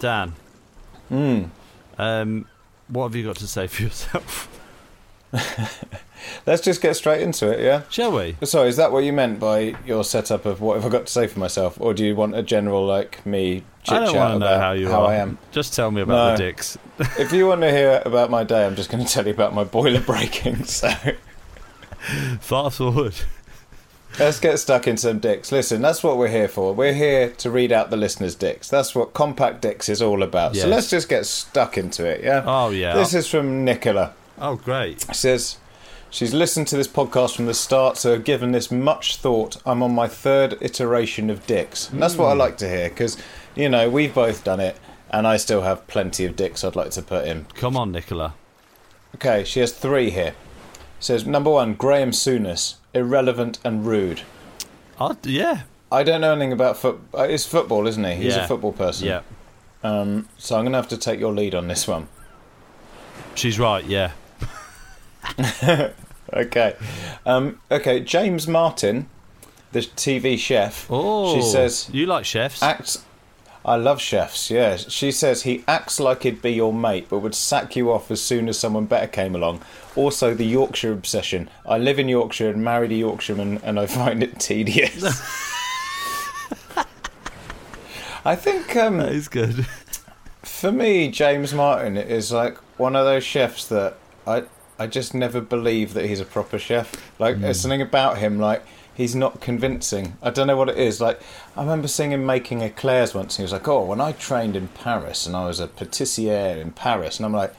Dan. Um, what have you got to say for yourself? Let's just get straight into it, yeah? Shall we? Sorry, is that what you meant by your setup of what have I got to say for myself? Or do you want a general, like, me chit I don't chat want to know how you how are. I am? Just tell me about the No. dicks. if you want to hear about my day, I'm just going to tell you about my boiler breaking. So Fast forward. Let's get stuck in some dicks. Listen, that's what we're here for. We're here to read out the listeners' dicks. That's what Compact Dicks is all about. Yes. So let's just get stuck into it, yeah? Oh, yeah. This is from Nicola. Oh, great. She says she's listened to this podcast from the start, so given this much thought, I'm on my third iteration of dicks. And that's what I hmm. like to hear because, you know, we've both done it, and I still have plenty of dicks I'd like to put in. Come on, Nicola. Okay, she has three here. Says number one, Graham Souness, irrelevant and rude. Oh, yeah. I don't know anything about foot. Uh, it's football, isn't he? He's Yeah. a football person. Yeah. Um, so I'm going to have to take your lead on this one. She's right, yeah. Okay. Um, okay, James Martin, the TV chef. Oh, She says you like chefs? acts. I love chefs. Yeah, she says he acts like he'd be your mate, but would sack you off as soon as someone better came along. Also, the Yorkshire obsession. I live in Yorkshire and married a Yorkshireman, and I find it tedious. I think um, that is good. for me, James Martin is like one of those chefs that I I just never believe that he's a proper chef. Like there's something about him like he's not convincing. I don't know what it is. Like I remember seeing him making eclairs once. And he was like, "Oh, when I trained in Paris and I was a patissier in Paris," and I'm like.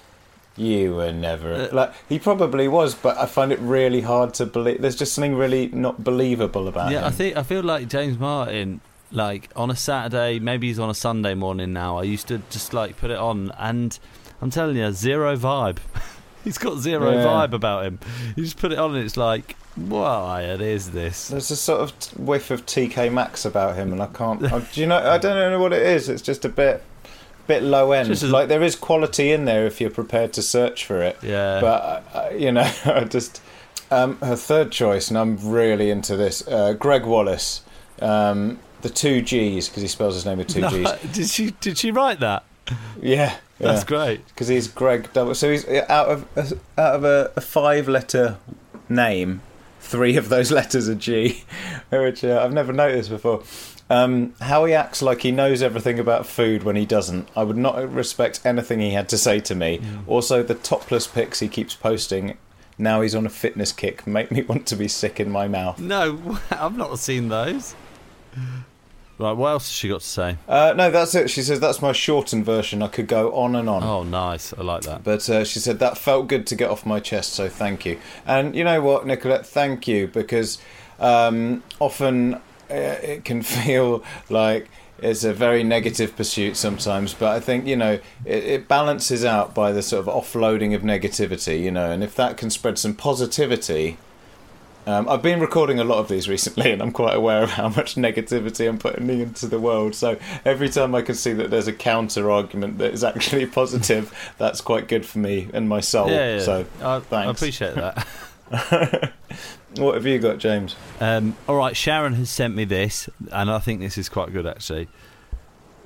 You were never uh, like he probably was, but I find it really hard to believe. There's just something really not believable about yeah, him. I think I feel like James Martin. Like on a Saturday, maybe he's on a Sunday morning now. I used to just like put it on, and I'm telling you, zero vibe. he's got zero Yeah. vibe about him. You just put it on, and it's like, why is this? There's a sort of whiff of TK Maxx about him, and I can't. I, do you know? I don't know what it is. It's just a bit, bit low end. Just like there is quality in there if you're prepared to search for it. Yeah. But uh, you know, I just um, her third choice, and I'm really into this. Uh, Gregg Wallace, um, the two G's because he spells his name with two No, G's. did she did she write that? Yeah, That's great. because he's Greg double. So he's out of out of a, a five letter name, three of those letters are G, which uh, I've never noticed before. Um, how he acts like he knows everything about food when he doesn't. I would not respect anything he had to say to me. Also, the topless pics he keeps posting. Now he's on a fitness kick. Make me want to be sick in my mouth. No, I've not seen those. Right, what else has she got to say? Uh, no, that's it. She says that's my shortened version. I could go on and on. Oh, nice. I like that. But uh, she said that felt good to get off my chest, so thank you. And you know what, Nicolette, thank you because um, often uh, it can feel like it's a very negative pursuit sometimes. But I think you know it, it balances out by the sort of offloading of negativity, you know. And if that can spread some positivity. Um, I've been recording a lot of these recently, and I'm quite aware of how much negativity I'm putting into the world. So every time I can see that there's a counter argument that is actually positive, that's quite good for me and my soul. yeah, yeah. So I, I appreciate that. what have you got, James? Um, all right, Sharon has sent me this, and I think this is quite good actually.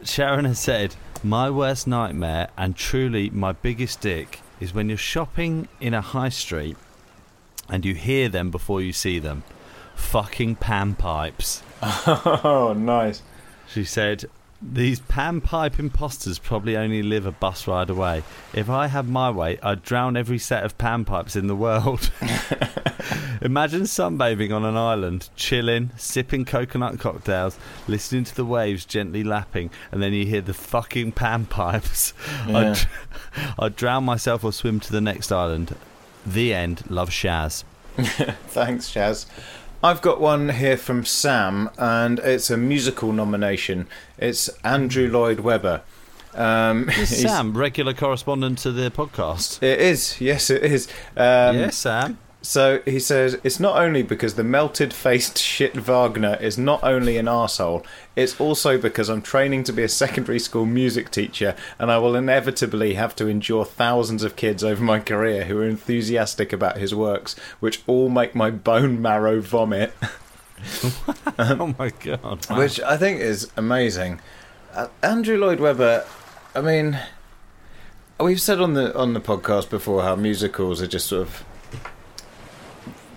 Sharon has said, My worst nightmare and truly my biggest dick is when you're shopping in a high street and you hear them before you see them. Fucking pan pipes. Oh, nice. She said, These pan pipe imposters probably only live a bus ride away. If I had my way, I'd drown every set of pan pipes in the world. Imagine sunbathing on an island, chilling, sipping coconut cocktails, listening to the waves gently lapping, and then you hear the fucking pan pipes. Yeah. I'd, I'd drown myself or swim to the next island. The end. Love Shaz. Thanks, Chaz. I've got one here from Sam, and it's a musical nomination. It's Andrew Lloyd Webber. Um, Sam, regular correspondent to the podcast. It is, yes, it is. Um, yes, Sam. So he says it's not only because the melted faced shit Wagner is not only an arsehole, it's also because I'm training to be a secondary school music teacher and I will inevitably have to endure thousands of kids over my career who are enthusiastic about his works, which all make my bone marrow vomit. oh my god. Wow. Which I think is amazing. Uh, Andrew Lloyd Webber, I mean, we've said on the on the podcast before how musicals are just sort of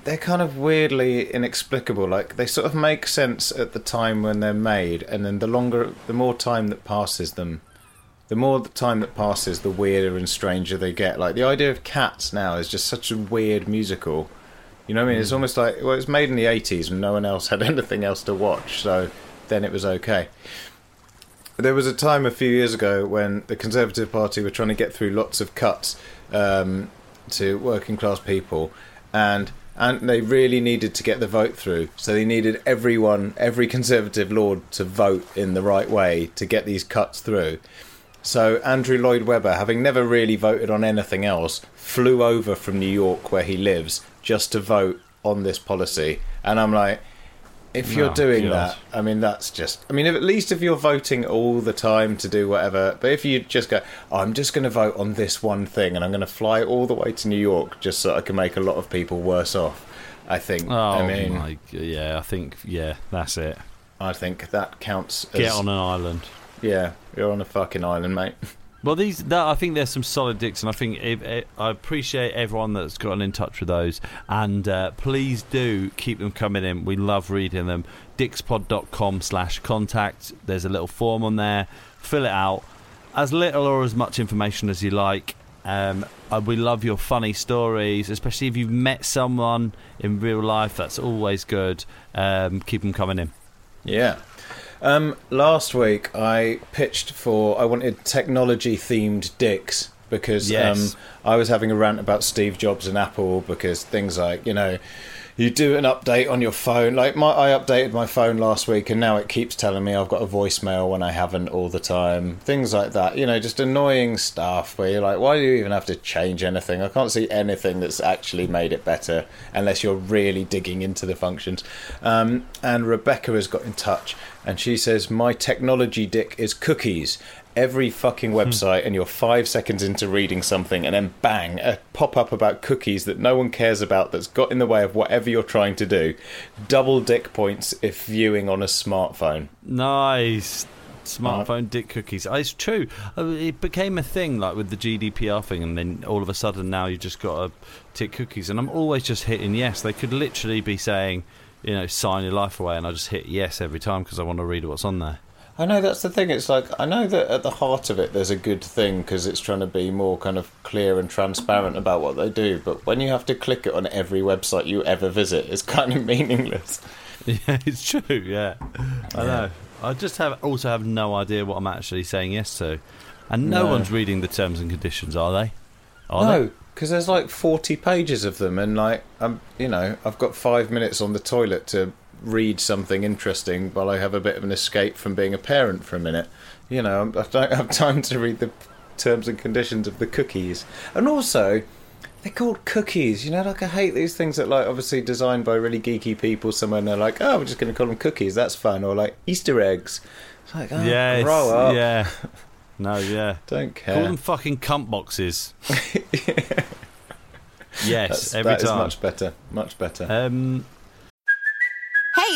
they're kind of weirdly inexplicable. Like they sort of make sense at the time when they're made, and then the longer, the more time that passes them, the more the time that passes, the weirder and stranger they get. Like the idea of Cats now is just such a weird musical. You know what I mean? It's almost like well, it was made in the '80s and no one else had anything else to watch, so then it was okay. There was a time a few years ago when the Conservative Party were trying to get through lots of cuts um, to working class people, and and they really needed to get the vote through. So they needed everyone, every Conservative lord, to vote in the right way to get these cuts through. So Andrew Lloyd Webber, having never really voted on anything else, flew over from New York where he lives just to vote on this policy. And I'm like, if you're Oh, doing God. that, I mean, that's just. I mean, if, at least if you're voting all the time to do whatever, but if you just go, oh, I'm just going to vote on this one thing, and I'm going to fly all the way to New York just so I can make a lot of people worse off. I think. Oh I mean, my, yeah. I think yeah, that's it. I think that counts. As, Get on an island. Yeah, you're on a fucking island, mate. Well, these that, I think there's some solid dicks, and I think if, eh, I appreciate everyone that's gotten in touch with those. And uh, please do keep them coming in. We love reading them. Dickspod.com slash contact. There's a little form on there. Fill it out. As little or as much information as you like. Um, uh, we love your funny stories, especially if you've met someone in real life. That's always good. Um, keep them coming in. Yeah. Um, last week I pitched for I wanted technology themed dicks because Yes. um, I was having a rant about Steve Jobs and Apple because things like you know you do an update on your phone. Like my I updated my phone last week and now it keeps telling me I've got a voicemail when I haven't all the time. Things like that. You know just annoying stuff where you're like why do you even have to change anything? I can't see anything that's actually made it better unless you're really digging into the functions. Um, and Rebecca has got in touch and she says my technology dick is cookies every fucking website and you're five seconds into reading something and then bang a pop-up about cookies that no one cares about that's got in the way of whatever you're trying to do double dick points if viewing on a smartphone Nice. Smartphone dick cookies. Oh, It's true. Uh, It became a thing, like with the GDPR thing, and then all of a sudden now you've just got to tick cookies. And I'm always just hitting yes. They could literally be saying, you know, sign your life away, and I just hit yes every time because I want to read what's on there. I know that's the thing. It's like I know that at the heart of it, there's a good thing because it's trying to be more kind of clear and transparent about what they do. But when you have to click it on every website you ever visit, it's kind of meaningless. Yeah, it's true. Yeah, I know. I just have also have no idea what I'm actually saying yes to, and no, No. one's reading the terms and conditions, are they? Are no, because there's like 40 pages of them, and like I'm, you know, I've got five minutes on the toilet to read something interesting while I have a bit of an escape from being a parent for a minute. You know, I'm- don't have time to read the terms and conditions of the cookies, and also. They're called cookies, you know. Like I hate these things that, like, obviously designed by really geeky people. Somewhere and they're like, "Oh, we're just going to call them cookies. That's fun." Or like Easter eggs. It's like, oh? Yeah, grow up. yeah. No, yeah. Don't care. Call them fucking cunt boxes. yes, That's, every that is time. much better. Much better. Um,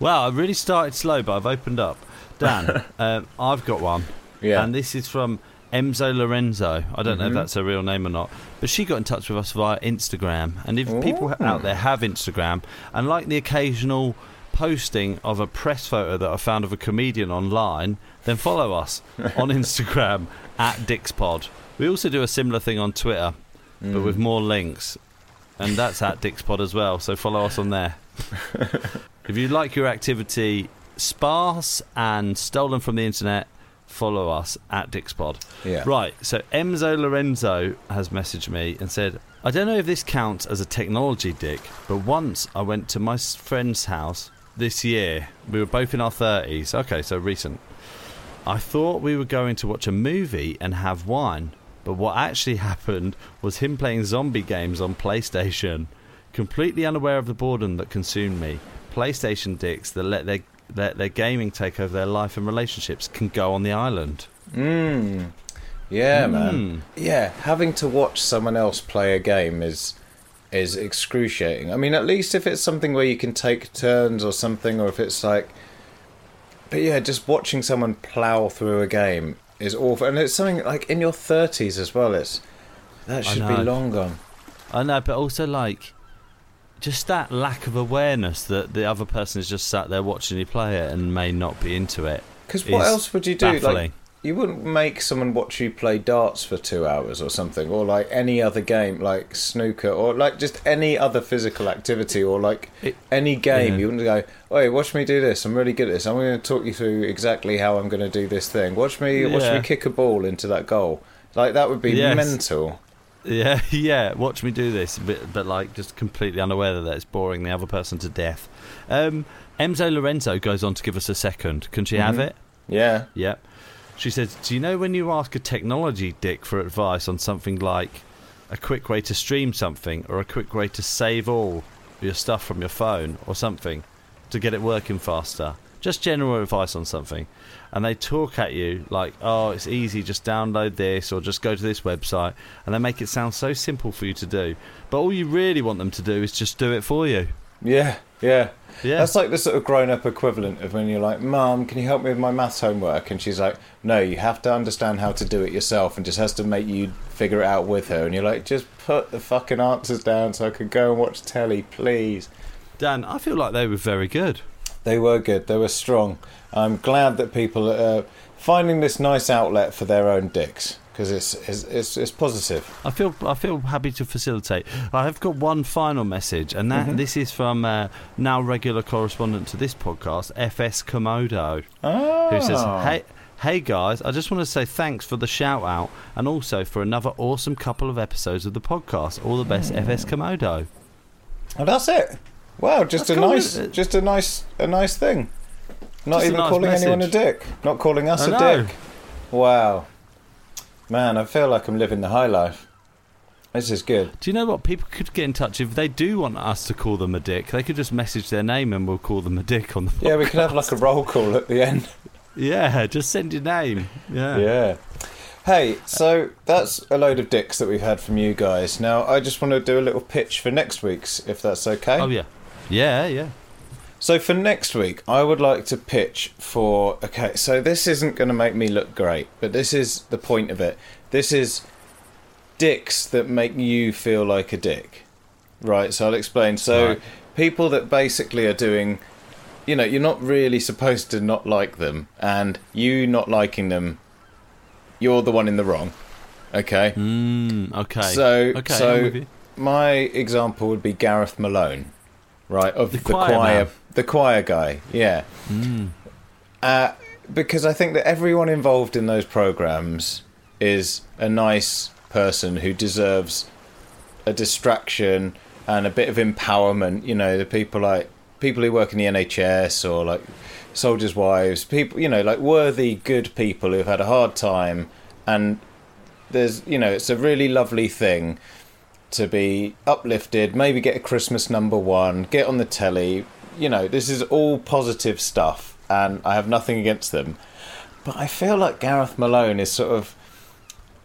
Wow, I really started slow, but I've opened up. Dan, um, I've got one. Yeah. And this is from Emzo Lorenzo. I don't know Mm-hmm. if that's her real name or not, but she got in touch with us via Instagram. And if people out there have Instagram and like the occasional posting of a press photo that I found of a comedian online, then follow us on Instagram at Dickspod. We also do a similar thing on Twitter, but with more links. And that's at Dickspod as well, so follow us on there. If you like your activity sparse and stolen from the internet, follow us at Dickspod. Yeah. Right, so Emzo Lorenzo has messaged me and said, I don't know if this counts as a technology dick, but once I went to my friend's house this year. We were both in our 30s. Okay, so recent. I thought we were going to watch a movie and have wine, but what actually happened was him playing zombie games on PlayStation. Completely unaware of the boredom that consumed me, PlayStation dicks that let their let their gaming take over their life and relationships can go on the island. Mm. Yeah, Hmm. man. Yeah, having to watch someone else play a game is is excruciating. I mean, at least if it's something where you can take turns or something, or if it's like, but yeah, just watching someone plow through a game is awful, and it's something like in your thirties as well. It's that should be long gone. I know, but also like just that lack of awareness that the other person is just sat there watching you play it and may not be into it. Because what else would you do? Like, you wouldn't make someone watch you play darts for two hours or something, or like any other game, like snooker, or like just any other physical activity, or like It- any game. yeah. You wouldn't go, "Wait, watch me do this. I'm really good at this. I'm going to talk you through exactly how I'm going to do this thing. Watch me, watch me kick a ball into that goal." Like that would be Yes. mental. Yeah, yeah. Watch me do this, but, but like just completely unaware that it's boring the other person to death. Um, Emzo Lorenzo goes on to give us a second. Can she have Mhm. it? Yeah. Yep. She says, "Do you know when you ask a technology dick for advice on something like a quick way to stream something or a quick way to save all your stuff from your phone or something to get it working faster? Just general advice on something." And they talk at you like, "Oh, it's easy. Just download this or just go to this website," and they make it sound so simple for you to do. But all you really want them to do is just do it for you. Yeah, yeah. Yeah. That's like the sort of grown up equivalent of when you're like, Mom, can you help me with my maths homework? And she's like, No, you have to understand how to do it yourself and just has to make you figure it out with her. And you're like, Just put the fucking answers down so I can go and watch telly, please. Dan, I feel like they were very good. They were good, they were strong. I'm glad that people are finding this nice outlet for their own dicks because it's, it's, it's, it's positive. I feel I feel happy to facilitate. I have got one final message, and Mm-hmm. that this is from uh, now regular correspondent to this podcast, FS Komodo, Oh. who says, "Hey." Hey guys, I just want to say thanks for the shout out and also for another awesome couple of episodes of the podcast. All the best, FS Komodo. Oh, that's it. Wow, just That's a nice, isn't just a nice, a nice thing. Not even nice calling anyone a dick. Not calling us I a know. dick. Wow, man, I feel like I'm living the high life. This is good. Do you know what? People could get in touch if they do want us to call them a dick. They could just message their name and we'll call them a dick on the podcast. Yeah, we could have like a roll call at the end. Yeah, just send your name. Yeah. Yeah. Hey, so that's a load of dicks that we've had from you guys. Now, I just want to do a little pitch for next week's, if that's okay. Oh yeah. Yeah, yeah. So for next week, I would like to pitch for. Okay, so this isn't going to make me look great, but this is the point of it. This is dicks that make you feel like a dick. Right, so I'll explain. So Right. people that basically are doing. You know, you're not really supposed to not like them, and you not liking them, you're the one in the wrong. Okay? Mm, okay. So, okay, so I'm with you. my example would be Gareth Malone, right? Of The the, choir choir, the choir guy, yeah. Mm. Uh, because I think that everyone involved in those programs is a nice person who deserves a distraction and a bit of empowerment. You know, the people like people who work in the NHS or like soldiers' wives, people you know, like worthy, good people who've had a hard time, and there's you know, it's a really lovely thing to be uplifted, maybe get a Christmas number one, get on the telly. You know, this is all positive stuff, and I have nothing against them. But I feel like Gareth Malone is sort of.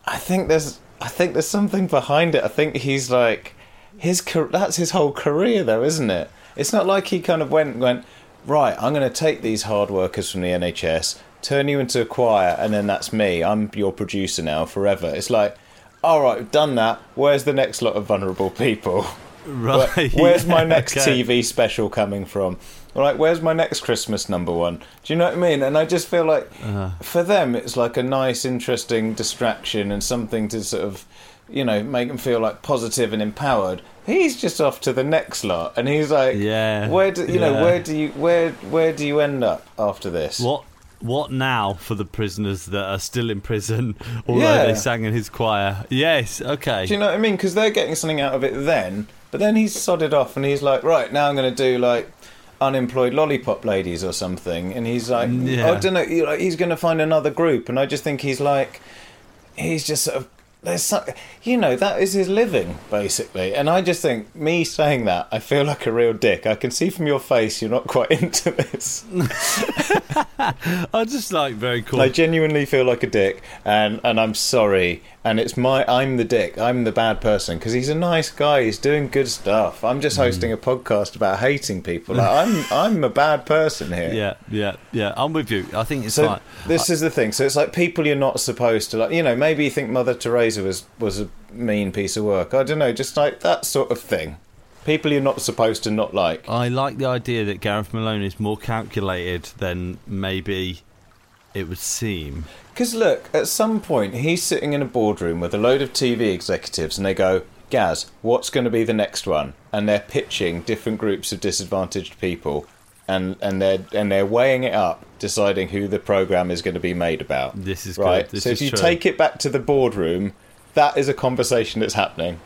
I think there's. I think there's something behind it. I think he's like his. That's his whole career, though, isn't it? It's not like he kind of went went right. I'm going to take these hard workers from the NHS, turn you into a choir, and then that's me. I'm your producer now forever. It's like, all right, we've done that. Where's the next lot of vulnerable people? Right. Where- where's my next okay. TV special coming from? Like, where's my next Christmas number one? Do you know what I mean? And I just feel like Uh-huh. for them, it's like a nice, interesting distraction and something to sort of, you know, make them feel like positive and empowered. He's just off to the next lot, and he's like, Yeah, where do you know where do you where where do you end up after this? What what now for the prisoners that are still in prison, although Yeah. they sang in his choir? Yes, okay. Do you know what I mean? Because they're getting something out of it then, but then he's sodded off and he's like, right now I'm going to do like unemployed lollipop ladies or something, and he's like, mm, oh, Yeah. I don't know, he's going to find another group, and I just think he's like, he's just sort of. There's some, you know, that is his living basically, and I just think me saying that, I feel like a real dick. I can see from your face you're not quite into this. I just like very cool. I genuinely feel like a dick, and and I'm sorry. And it's my I'm the dick. I'm the bad person because he's a nice guy. He's doing good stuff. I'm Mm. just hosting a podcast about hating people. Like, I'm I'm a bad person here. yeah, yeah, yeah. I'm with you. I think it's So fine. this is the thing. So it's like people you're not supposed to like. You know, maybe you think Mother Teresa was was a mean piece of work. I don't know. Just like that sort of thing. People you're not supposed to not like. I like the idea that Gareth Malone is more calculated than maybe it would seem. Because look, at some point he's sitting in a boardroom with a load of TV executives, and they go, "Gaz, what's going to be the next one?" And they're pitching different groups of disadvantaged people, and and they're and they're weighing it up, deciding who the program is going to be made about. This is right. good. This so is if you true. take it back to the boardroom, that is a conversation that's happening.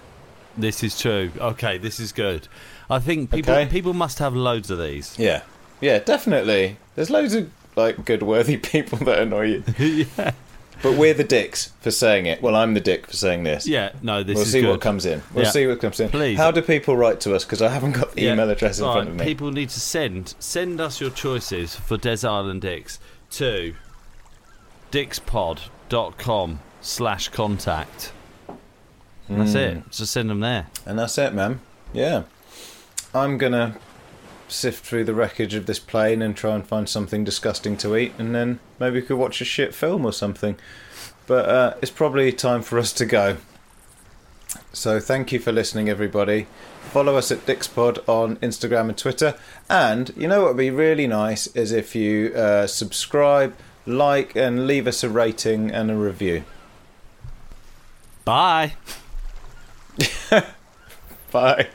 This is true. Okay, this is good. I think people Okay. people must have loads of these. Yeah, yeah, definitely. There's loads of like good, worthy people that annoy you, yeah. but we're the dicks for saying it. Well, I'm the dick for saying this. Yeah, no, this we'll is see good. what comes in. We'll Yeah. see what comes in. Please. How do people write to us? Because I haven't got the Yeah. email address in All front of me. People need to send send us your choices for Des Island Dicks to dickspod.com slash contact. That's it. Hmm. Just send them there. And that's it, man. Yeah. I'm gonna sift through the wreckage of this plane and try and find something disgusting to eat, and then maybe we could watch a shit film or something. But uh, it's probably time for us to go. So thank you for listening, everybody. Follow us at Dickspod on Instagram and Twitter. And you know what would be really nice is if you uh, subscribe, like, and leave us a rating and a review. Bye. Bye.